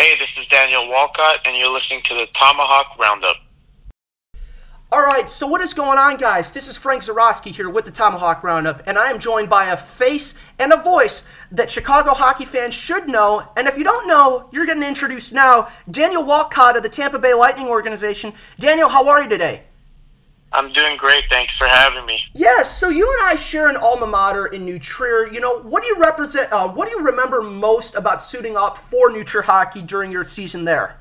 Hey, this is Daniel Walcott, and you're listening to the Tomahawk Roundup. All right, so what is going on, guys? This is Frank Zarowski here with the Tomahawk Roundup, and I am joined by a face and a voice that Chicago hockey fans should know. And if you don't know, you're getting introduced now. Daniel Walcott of the Tampa Bay Lightning organization. Daniel, how are you today? I'm doing great. Thanks for having me. Yes. So you and I share an alma mater in New Trier. You know, what do you represent? Uh, what do you remember most about suiting up for New Trier hockey during your season there?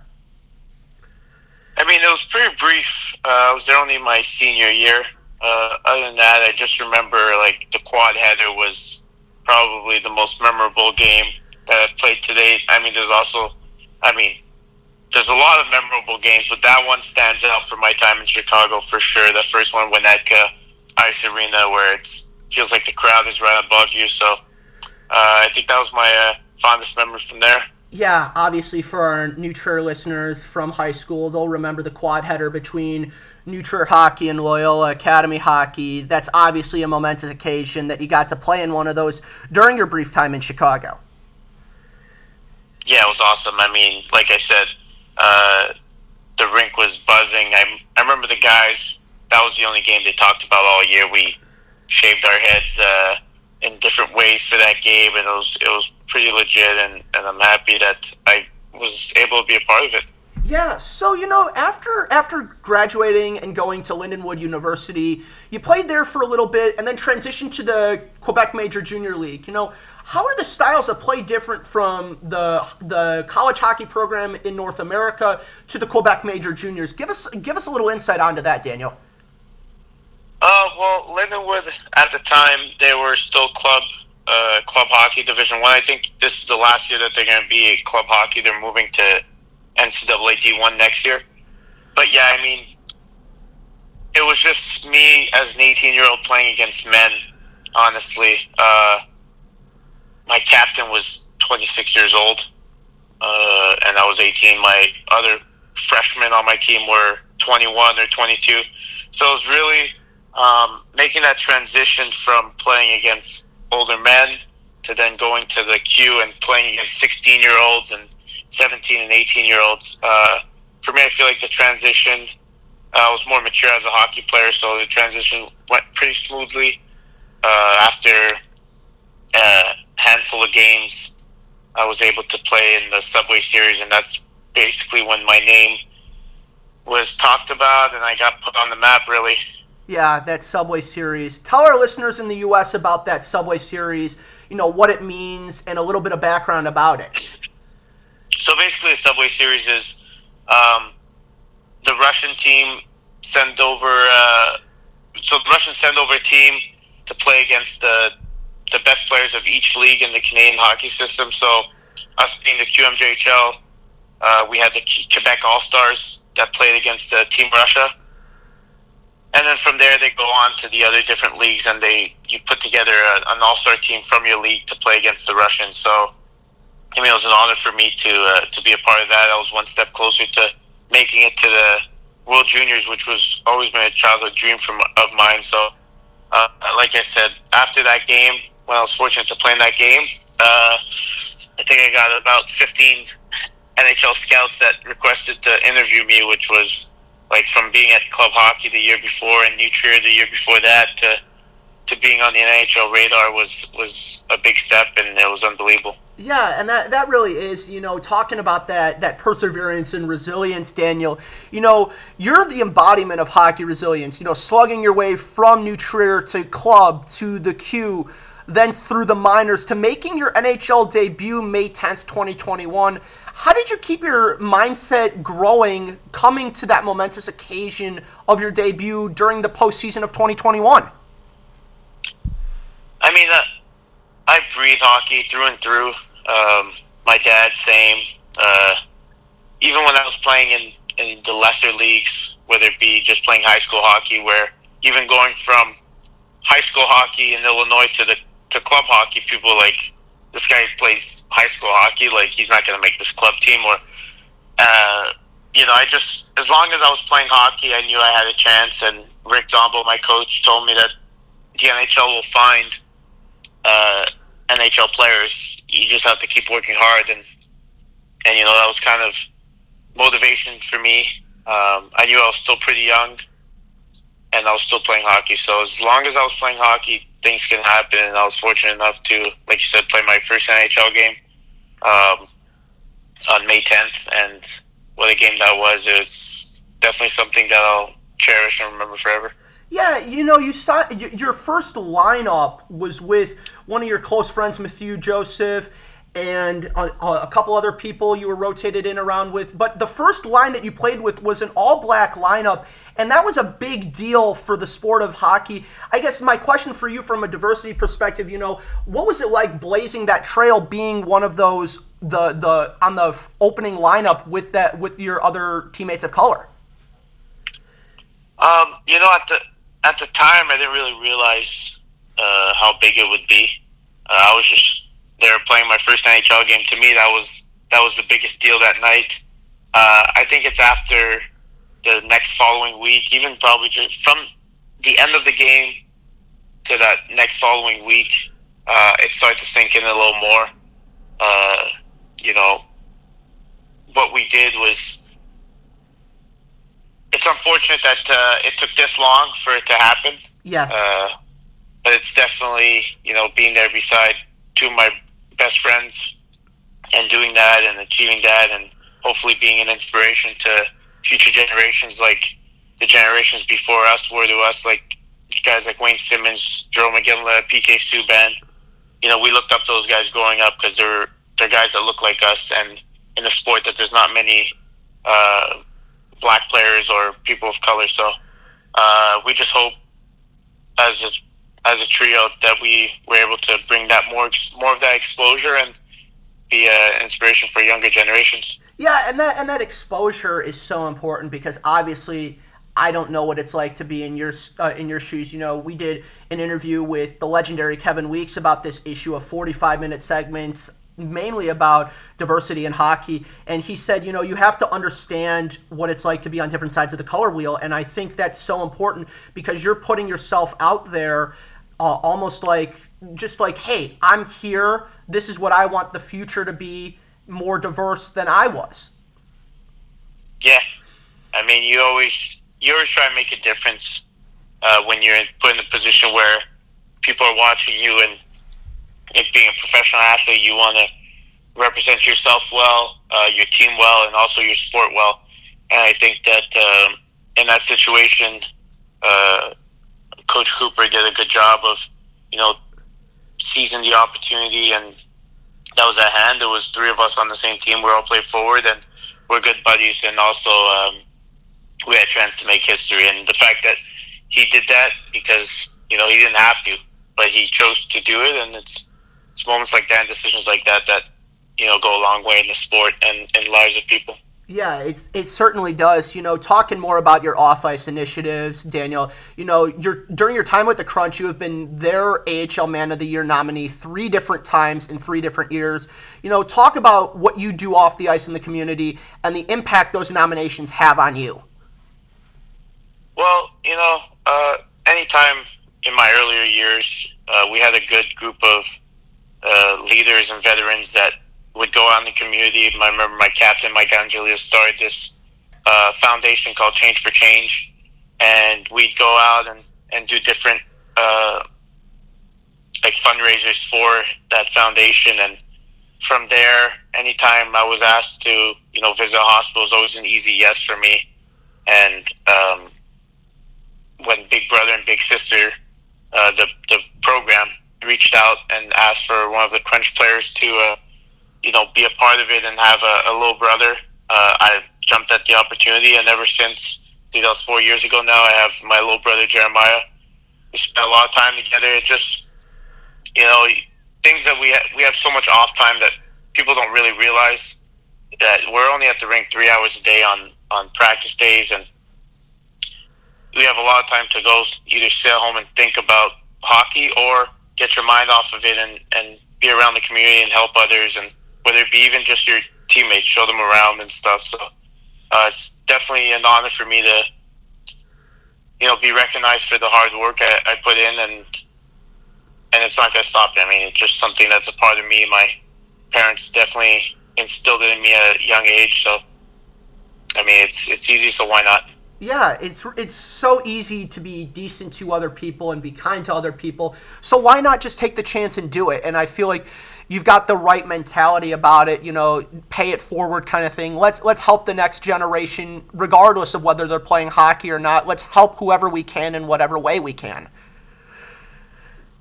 I mean, it was pretty brief. Uh, I was there only my senior year. Uh, other than that, I just remember like the quad header was probably the most memorable game that I've played to date. I mean, there's also, I mean, there's a lot of memorable games, but that one stands out for my time in Chicago for sure. The first one, Winnetka Ice Arena, where it feels like the crowd is right above you. So uh, I think that was my uh, fondest memory from there yeah, obviously for our New listeners from high school, they'll remember the quad header between New hockey and Loyola Academy hockey. That's obviously a momentous occasion that you got to play in one of those during your brief time in Chicago. Yeah, it was awesome. I mean, like I said, uh, the rink was buzzing. I, I remember the guys. That was the only game they talked about all year. We shaved our heads uh, in different ways for that game, and it was it was pretty legit, and, and I'm happy that I was able to be a part of it. Yeah, so you know, after after graduating and going to Lindenwood University, you played there for a little bit and then transitioned to the Quebec Major Junior League. You know, how are the styles of play different from the the college hockey program in North America to the Quebec Major Juniors? Give us give us a little insight onto that, Daniel. Uh, well, Lindenwood at the time they were still club uh, club hockey Division One. I. I think this is the last year that they're going to be club hockey. They're moving to NCAA D one next year. But yeah, I mean, it was just me as an 18 year old playing against men. Honestly, uh, my captain was 26 years old, uh, and I was 18. My other freshmen on my team were 21 or 22. So it was really um, making that transition from playing against older men to then going to the Q and playing against 16 year olds and 17 and 18 year olds. Uh, for me, I feel like the transition, uh, I was more mature as a hockey player, so the transition went pretty smoothly. Uh, after a handful of games, I was able to play in the Subway Series, and that's basically when my name was talked about and I got put on the map, really. Yeah, that Subway Series. Tell our listeners in the U.S. about that Subway Series, you know, what it means and a little bit of background about it. So basically, the Subway Series is um, the Russian team send over, uh, so the Russians send over a team to play against the, the best players of each league in the Canadian hockey system. So us being the QMJHL, uh, we had the Quebec All Stars that played against uh, Team Russia and then from there they go on to the other different leagues and they you put together a, an all-star team from your league to play against the russians so i mean it was an honor for me to uh, to be a part of that i was one step closer to making it to the world juniors which was always been a childhood dream from of mine so uh, like i said after that game when i was fortunate to play in that game uh, i think i got about 15 nhl scouts that requested to interview me which was like from being at club hockey the year before and New Trier the year before that to to being on the NHL radar was was a big step and it was unbelievable. Yeah, and that, that really is, you know, talking about that that perseverance and resilience, Daniel. You know, you're the embodiment of hockey resilience. You know, slugging your way from New Trier to club to the Q then through the minors to making your NHL debut May 10th, 2021. How did you keep your mindset growing coming to that momentous occasion of your debut during the postseason of 2021? I mean, uh, I breathe hockey through and through. Um, my dad, same. Uh, even when I was playing in, in the lesser leagues, whether it be just playing high school hockey, where even going from high school hockey in Illinois to the to club hockey, people like this guy plays high school hockey, like he's not going to make this club team. Or, uh, you know, I just as long as I was playing hockey, I knew I had a chance. And Rick Zombo, my coach, told me that the NHL will find uh, NHL players. You just have to keep working hard, and and you know that was kind of motivation for me. Um, I knew I was still pretty young, and I was still playing hockey. So as long as I was playing hockey, things can happen. And I was fortunate enough to, like you said, play my first NHL game um, on May 10th, and what a game that was! It was definitely something that I'll cherish and remember forever. Yeah, you know, you saw your first lineup was with one of your close friends, Mathieu Joseph, and a, couple other people you were rotated in around with. But the first line that you played with was an all black lineup, and that was a big deal for the sport of hockey. I guess my question for you from a diversity perspective, you know, what was it like blazing that trail being one of those the the on the opening lineup with that with your other teammates of color? Um, you know, at the at the time, I didn't really realize uh, how big it would be. Uh, I was just there playing my first NHL game. To me, that was that was the biggest deal that night. Uh, I think it's after the next following week, even probably from the end of the game to that next following week, uh, it started to sink in a little more. Uh, you know, what we did was it's unfortunate that uh, it took this long for it to happen. Yes. Uh, but it's definitely, you know, being there beside two of my best friends and doing that and achieving that and hopefully being an inspiration to future generations like the generations before us were to us, like guys like Wayne Simmonds, Jarome Iginla, PK Subban. You know, we looked up to those guys growing up because they're, they're guys that look like us and in a sport that there's not many uh, black players or people of color. So uh, we just hope as a, as a trio that we were able to bring that more more of that exposure and be an inspiration for younger generations. Yeah, and that and that exposure is so important because obviously. I don't know what it's like to be in your uh, in your shoes. You know, we did an interview with the legendary Kevin Weekes about this issue of 45 minute segments mainly about diversity in hockey. And he said, you know, you have to understand what it's like to be on different sides of the color wheel. And I think that's so important because you're putting yourself out there uh, almost like, just like, hey, I'm here. This is what I want the future to be more diverse than I was. Yeah. I mean, you always, you always try to make a difference uh, when you're put in a position where people are watching you and if being a professional athlete, you want to represent yourself well, uh, your team well, and also your sport well. And I think that um, in that situation, uh, Coach Cooper did a good job of, you know, seizing the opportunity, and that was at hand. There was three of us on the same team. We all played forward, and we're good buddies. And also, um, we had a chance to make history. And the fact that he did that because you know he didn't have to, but he chose to do it, and it's it's moments like that and decisions like that that you know go a long way in the sport and in lives of people. Yeah, it's it certainly does. You know, talking more about your off ice initiatives, Daniel. You know, your during your time with the Crunch, you have been their AHL Man of the Year nominee three different times in three different years. You know, talk about what you do off the ice in the community and the impact those nominations have on you. Well, you know, uh, anytime in my earlier years, uh, we had a good group of uh, leaders and veterans that would go out in the community. I remember my captain, Mike Angelidis, started this uh, foundation called Change for Change, and we'd go out and, and do different uh, like fundraisers for that foundation. And from there, anytime I was asked to, you know, visit a hospital, was always an easy yes for me. And um, when Big Brother and Big Sister, uh, the the program reached out and asked for one of the Crunch players to, uh, you know, be a part of it and have a, a little brother. Uh, I jumped at the opportunity, and ever since, I think that was four years ago now, I have my little brother Jeremiah. We spent a lot of time together. It just, you know, things that we ha- we have so much off time that people don't really realize that we're only at the rink three hours a day on on practice days, and we have a lot of time to go either sit home and think about hockey or get your mind off of it and, and be around the community and help others and whether it be even just your teammates, show them around and stuff. So uh, it's definitely an honor for me to, you know, be recognized for the hard work I, I put in and and it's not to stop. I mean, it's just something that's a part of me. My parents definitely instilled it in me at a young age. So, I mean, it's it's easy, so why not? Yeah, it's it's so easy to be decent to other people and be kind to other people. So why not just take the chance and do it? And I feel like you've got the right mentality about it. You know, pay it forward kind of thing. Let's let's help the next generation, regardless of whether they're playing hockey or not. Let's help whoever we can in whatever way we can.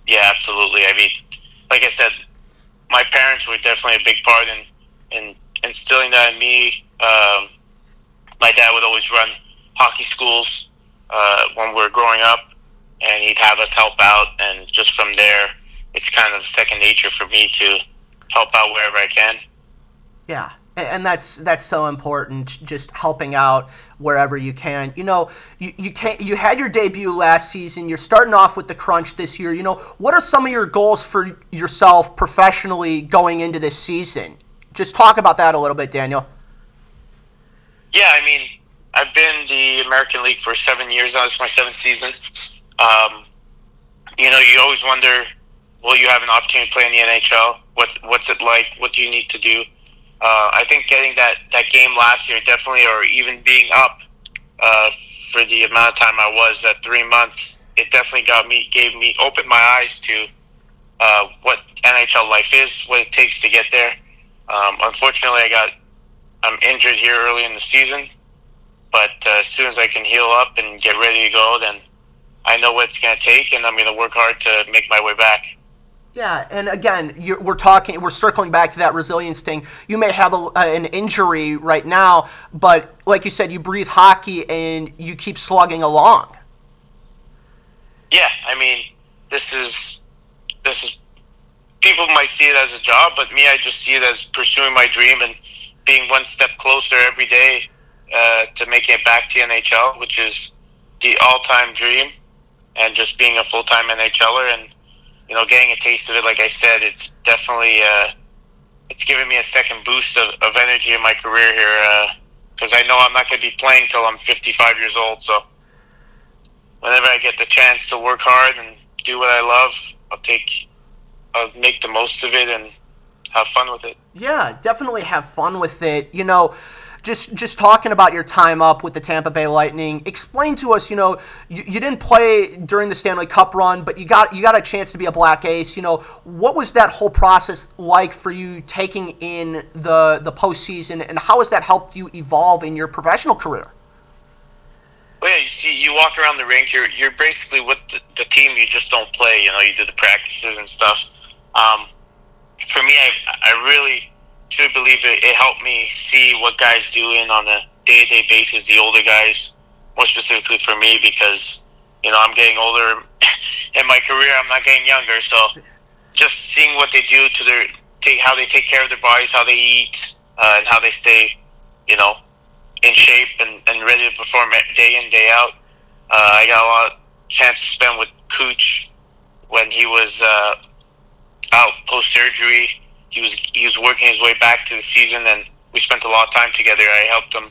Yeah, absolutely. I mean, like I said, my parents were definitely a big part in in instilling that in me. Um, my dad would always run hockey schools uh, when we were growing up, and he'd have us help out. And just from there, it's kind of second nature for me to help out wherever I can. Yeah, and that's that's so important. Just helping out wherever you can. You know, you you can you had your debut last season. You're starting off with the crunch this year. You know, what are some of your goals for yourself professionally going into this season? Just talk about that a little bit, Daniel. Yeah, I mean, I've been the American League for seven years now. It's my seventh season. Um, you know, you always wonder, will you have an opportunity to play in the NHL? What What's it like? What do you need to do? Uh, I think getting that, that game last year definitely, or even being up uh, for the amount of time I was at three months, it definitely got me, gave me, opened my eyes to uh, what NHL life is, what it takes to get there. Um, unfortunately, I got I'm injured here early in the season, but uh, as soon as I can heal up and get ready to go, then I know what it's going to take, and I'm going to work hard to make my way back. Yeah, and again, we're talking, we're circling back to that resilience thing. You may have a, an injury right now, but like you said, you breathe hockey and you keep slugging along. Yeah, I mean, this is this is people might see it as a job, but me, I just see it as pursuing my dream and being one step closer every day uh, to making it back to NHL, which is the all-time dream, and just being a full-time NHLer and you know getting a taste of it. Like I said, it's definitely uh, it's giving me a second boost of, of energy in my career here because uh, I know I'm not going to be playing till I'm 55 years old. So whenever I get the chance to work hard and do what I love, I'll take I'll make the most of it and have fun with it. Yeah, definitely have fun with it. You know, just just talking about your time up with the Tampa Bay Lightning. Explain to us, you know, you, you didn't play during the Stanley Cup run, but you got you got a chance to be a Black Ace. You know, what was that whole process like for you taking in the the postseason, and how has that helped you evolve in your professional career? Well, yeah, you see, you walk around the rink. You're you're basically with the, the team. You just don't play. You know, you do the practices and stuff. Um, for me, I I really truly believe it, it helped me see what guys doing on a day to day basis. The older guys, more specifically for me, because you know I'm getting older in my career. I'm not getting younger, so just seeing what they do to their take how they take care of their bodies, how they eat, uh, and how they stay, you know, in shape and, and ready to perform day in day out. Uh, I got a lot of chance to spend with Cooch when he was uh, out post surgery. He was he was working his way back to the season, and we spent a lot of time together. I helped him,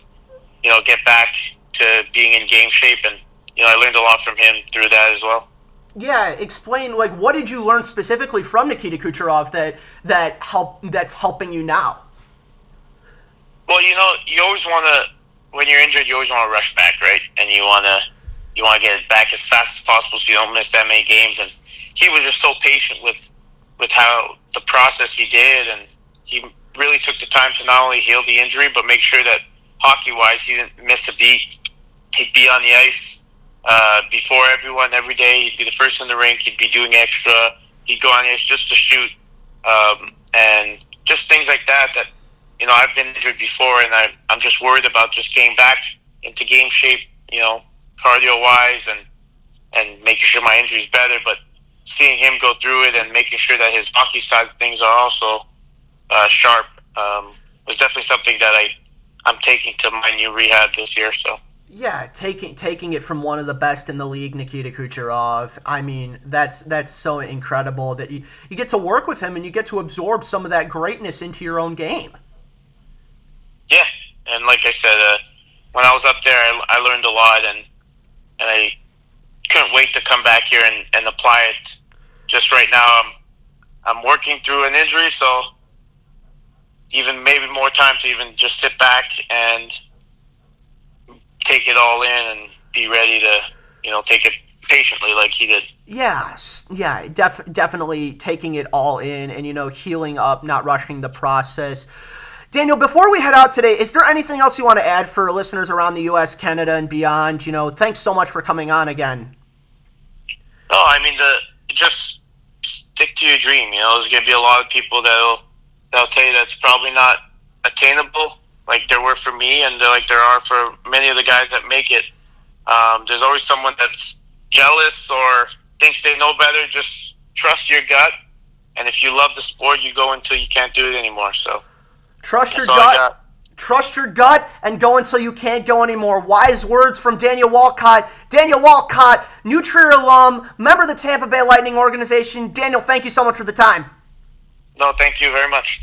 you know, get back to being in game shape, and you know, I learned a lot from him through that as well. Yeah, explain like what did you learn specifically from Nikita Kucherov that that help that's helping you now? Well, you know, you always want to when you're injured, you always want to rush back, right? And you want to you want to get back as fast as possible so you don't miss that many games. And he was just so patient with with how the process he did, and he really took the time to not only heal the injury but make sure that hockey wise he didn't miss a beat. He'd be on the ice uh, before everyone every day. He'd be the first in the rink. He'd be doing extra. He'd go on the ice just to shoot, um, and just things like that. That you know, I've been injured before, and I, I'm just worried about just getting back into game shape. You know, cardio wise, and and making sure my injury's better. But seeing him go through it and making sure that his hockey side things are also uh, sharp um, was definitely something that I I'm taking to my new rehab this year. So. Yeah, taking taking it from one of the best in the league, Nikita Kucherov. I mean, that's that's so incredible that you, you get to work with him and you get to absorb some of that greatness into your own game. Yeah, and like I said, uh, when I was up there, I, I learned a lot, and and I couldn't wait to come back here and, and apply it. Just right now, I'm I'm working through an injury, so even maybe more time to even just sit back and take it all in and be ready to, you know, take it patiently like he did. Yes, yeah, def- definitely taking it all in and you know healing up, not rushing the process. Daniel, before we head out today, is there anything else you want to add for listeners around the U.S., Canada, and beyond? You know, thanks so much for coming on again. Oh, I mean, the just stick to your dream. You know, there's going to be a lot of people that'll that'll tell you that's probably not attainable, like there were for me, and like there are for many of the guys that make it. Um, there's always someone that's jealous or thinks they know better. Just trust your gut, and if you love the sport, you go until you can't do it anymore. So trust your gut. Trust your gut and go until you can't go anymore. Wise words from Daniel Walcott. Daniel Walcott, New Trier alum, member of the Tampa Bay Lightning organization. Daniel, thank you so much for the time. No, thank you very much.